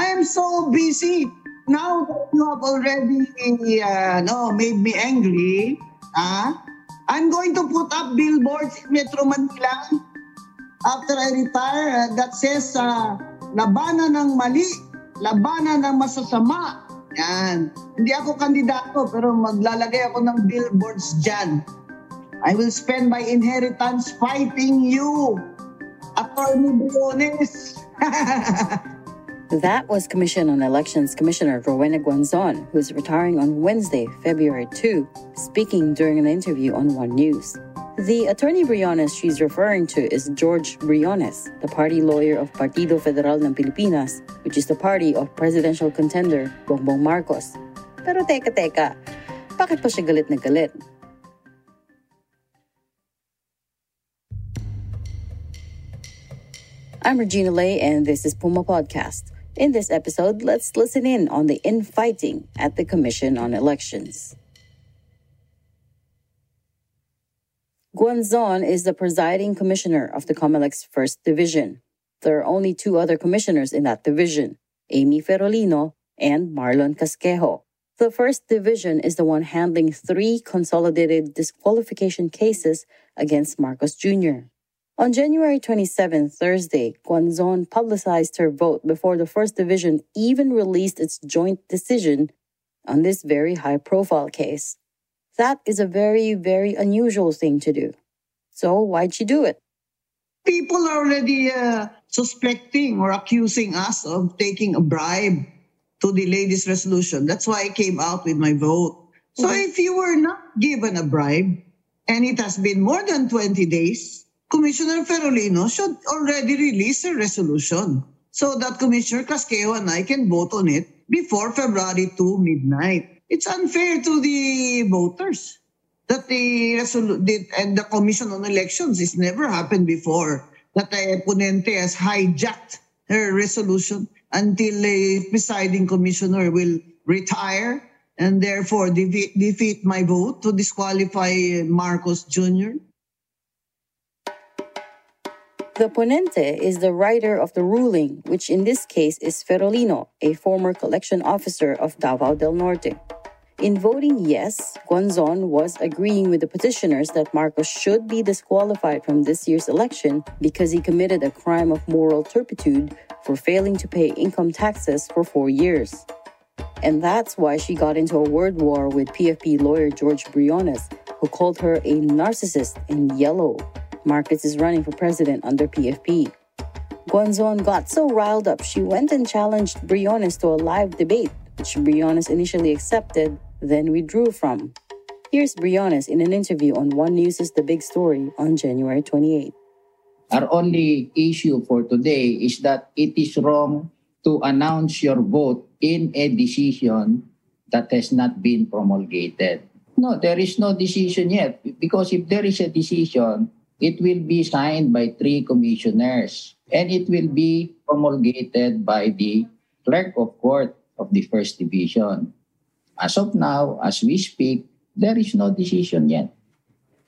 I am so busy. Now that you have already uh, no, made me angry, ah, I'm going to put up billboards in Metro Manila after I retire uh, that says uh, labanan ng mali, labanan ng masasama. Yan. Hindi ako kandidato pero maglalagay ako ng billboards dyan. I will spend my inheritance fighting you. Attorney Briones. That was Commission on Elections Commissioner Rowena Guanzon, who is retiring on Wednesday, February 2, speaking during an interview on One News. The attorney Briones she's referring to is George Briones, the party lawyer of Partido Federal ng Pilipinas, which is the party of presidential contender Bongbong Marcos. Pero teka teka, bakit pa siya galit na galit? I'm Regina Lay, and this is Puma Podcast. In this episode, let's listen in on the infighting at the Commission on Elections. Guanzon is the presiding commissioner of the COMELEC's First Division. There are only two other commissioners in that division, Aimee Ferolino and Marlon Casquejo. The First Division is the one handling three consolidated disqualification cases against Marcos Jr. On January 27, Thursday, Guanzon publicized her vote before the First Division even released its joint decision on this very high profile case. That is a very, very unusual thing to do. So, why'd she do it? People are already uh, suspecting or accusing us of taking a bribe to delay this resolution. That's why I came out with my vote. So, if you were not given a bribe and it has been more than 20 days, Commissioner Ferolino should already release a resolution so that Commissioner Casquejo and I can vote on it before February 2 midnight. It's unfair to the voters that the resolu- the, and the Commission on Elections has never happened before that the Ponente has hijacked her resolution until the presiding commissioner will retire and therefore defeat, defeat my vote to disqualify Marcos Jr. The ponente is the writer of the ruling, which in this case is Ferolino, a former collection officer of Davao del Norte. In voting yes, Guanzon was agreeing with the petitioners that Marcos should be disqualified from this year's election because he committed a crime of moral turpitude for failing to pay income taxes for four years. And that's why she got into a word war with PFP lawyer George Briones, who called her a narcissist and yellow. Marcos is running for president under PFP. Guanzon got so riled up she went and challenged Briones to a live debate, which Briones initially accepted, then withdrew from. Here's Briones in an interview on One News' The Big Story on January 28. Our only issue for today is that it is wrong to announce your vote in a decision that has not been promulgated. No, there is no decision yet because if there is a decision, it will be signed by three commissioners and it will be promulgated by the clerk of court of the first division. As of now, as we speak, there is no decision yet.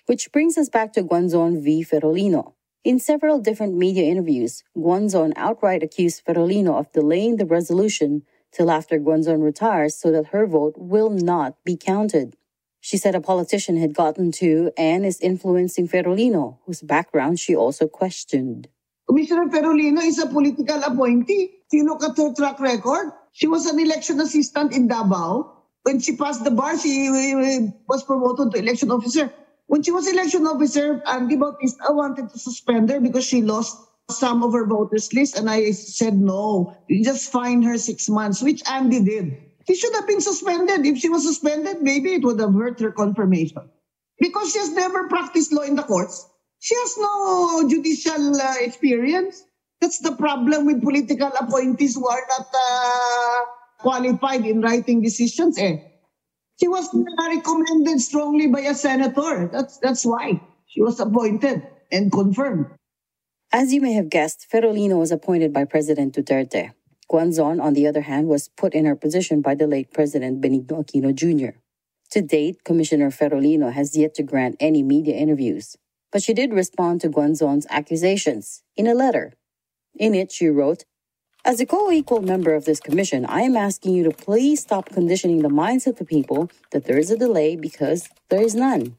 Which brings us back to Guanzon v. Ferolino. In several different media interviews, Guanzon outright accused Ferolino of delaying the resolution till after Guanzon retires so that her vote will not be counted. She said a politician had gotten to and is influencing Ferolino, whose background she also questioned. Commissioner Ferolino is a political appointee. If you look at her track record, she was an election assistant in Davao. When she passed the bar, she uh, was promoted to election officer. When she was election officer, Andy Bautista wanted to suspend her because she lost some of her voters list. And I said, no, you just fine her six months, which Andy did. He should have been suspended. If she was suspended, maybe it would have hurt her confirmation. Because she has never practiced law in the courts. She has no judicial uh, experience. That's the problem with political appointees who are not uh, qualified in writing decisions. Eh. She was recommended strongly by a senator. That's that's why she was appointed and confirmed. As you may have guessed, Ferolino was appointed by President Duterte. Guanzon, on the other hand, was put in her position by the late President Benigno Aquino Jr. To date, Commissioner Ferolino has yet to grant any media interviews, but she did respond to Guanzon's accusations in a letter. In it, she wrote, As a co equal member of this commission, I am asking you to please stop conditioning the minds of the people that there is a delay because there is none.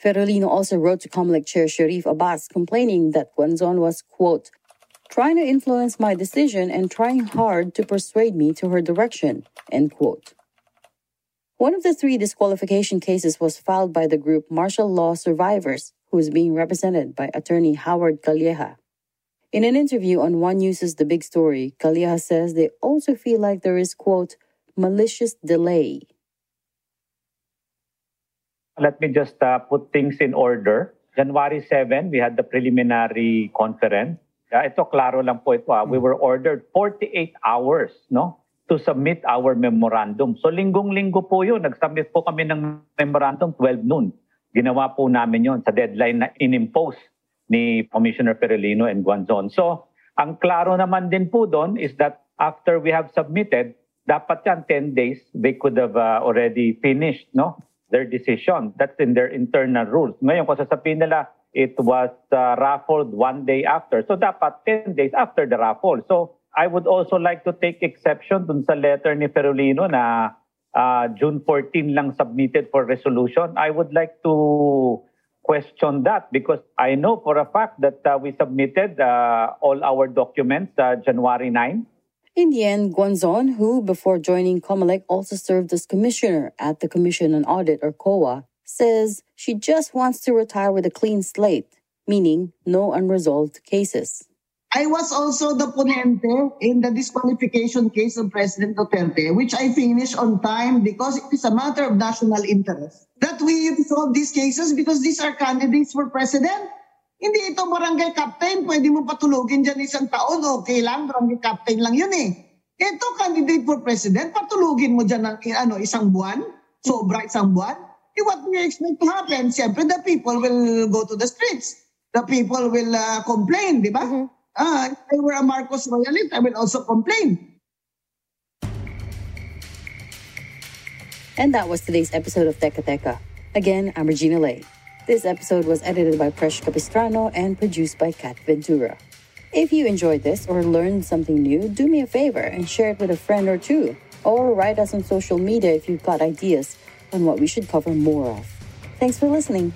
Ferolino also wrote to Comelec Chair Sheriff Abas complaining that Guanzon was, quote, trying to influence my decision and trying hard to persuade me to her direction, end quote. One of the three disqualification cases was filed by the group Martial Law Survivors, who is being represented by attorney Howard Calleja. In an interview on One News's The Big Story, Calleja says they also feel like there is, quote, malicious delay. Let me just uh, put things in order. January 7, we had the preliminary conference. Uh, ito, klaro lang po ito. Uh, we were ordered 48 hours no, to submit our memorandum. So linggong-linggo po yun. Nag-submit po kami ng memorandum 12 noon. Ginawa po namin yon sa deadline na inimpose ni Commissioner Perelino and Guanzon. So, ang klaro naman din po doon is that after we have submitted, dapat yan 10 days, they could have uh, already finished no their decision. That's in their internal rules. Ngayon, kung sasabihin nila, it was uh, raffled one day after. So, dapat 10 days after the raffle. So, I would also like to take exception dun sa letter ni Perolino na uh, June 14 lang submitted for resolution. I would like to question that because I know for a fact that uh, we submitted uh, all our documents uh, January 9. In the end, Guanzon, who before joining Comelec also served as commissioner at the Commission on Audit or COA, says she just wants to retire with a clean slate, meaning no unresolved cases. I was also the ponente in the disqualification case of President Duterte, which I finished on time because it is a matter of national interest. That we resolve these cases because these are candidates for president. Hindi ito barangay captain, pwede mo patulugin dyan isang taon, okay lang, barangay captain lang yun eh. Ito, candidate for president, patulogin mo dyan ng ano, isang buwan, sobra isang buwan. What do you expect to happen? Siyempre, the people will go to the streets. The people will uh, complain, di ba? Mm-hmm. Ah, if I were a Marcos royalist, I will also complain. And that was today's episode of Teka Teka. Again, I'm Regina Lay. This episode was edited by Presh Capistrano and produced by Kat Ventura. If you enjoyed this or learned something new, do me a favor and share it with a friend or two. Or write us on social media if you've got ideas on what we should cover more of. Thanks for listening.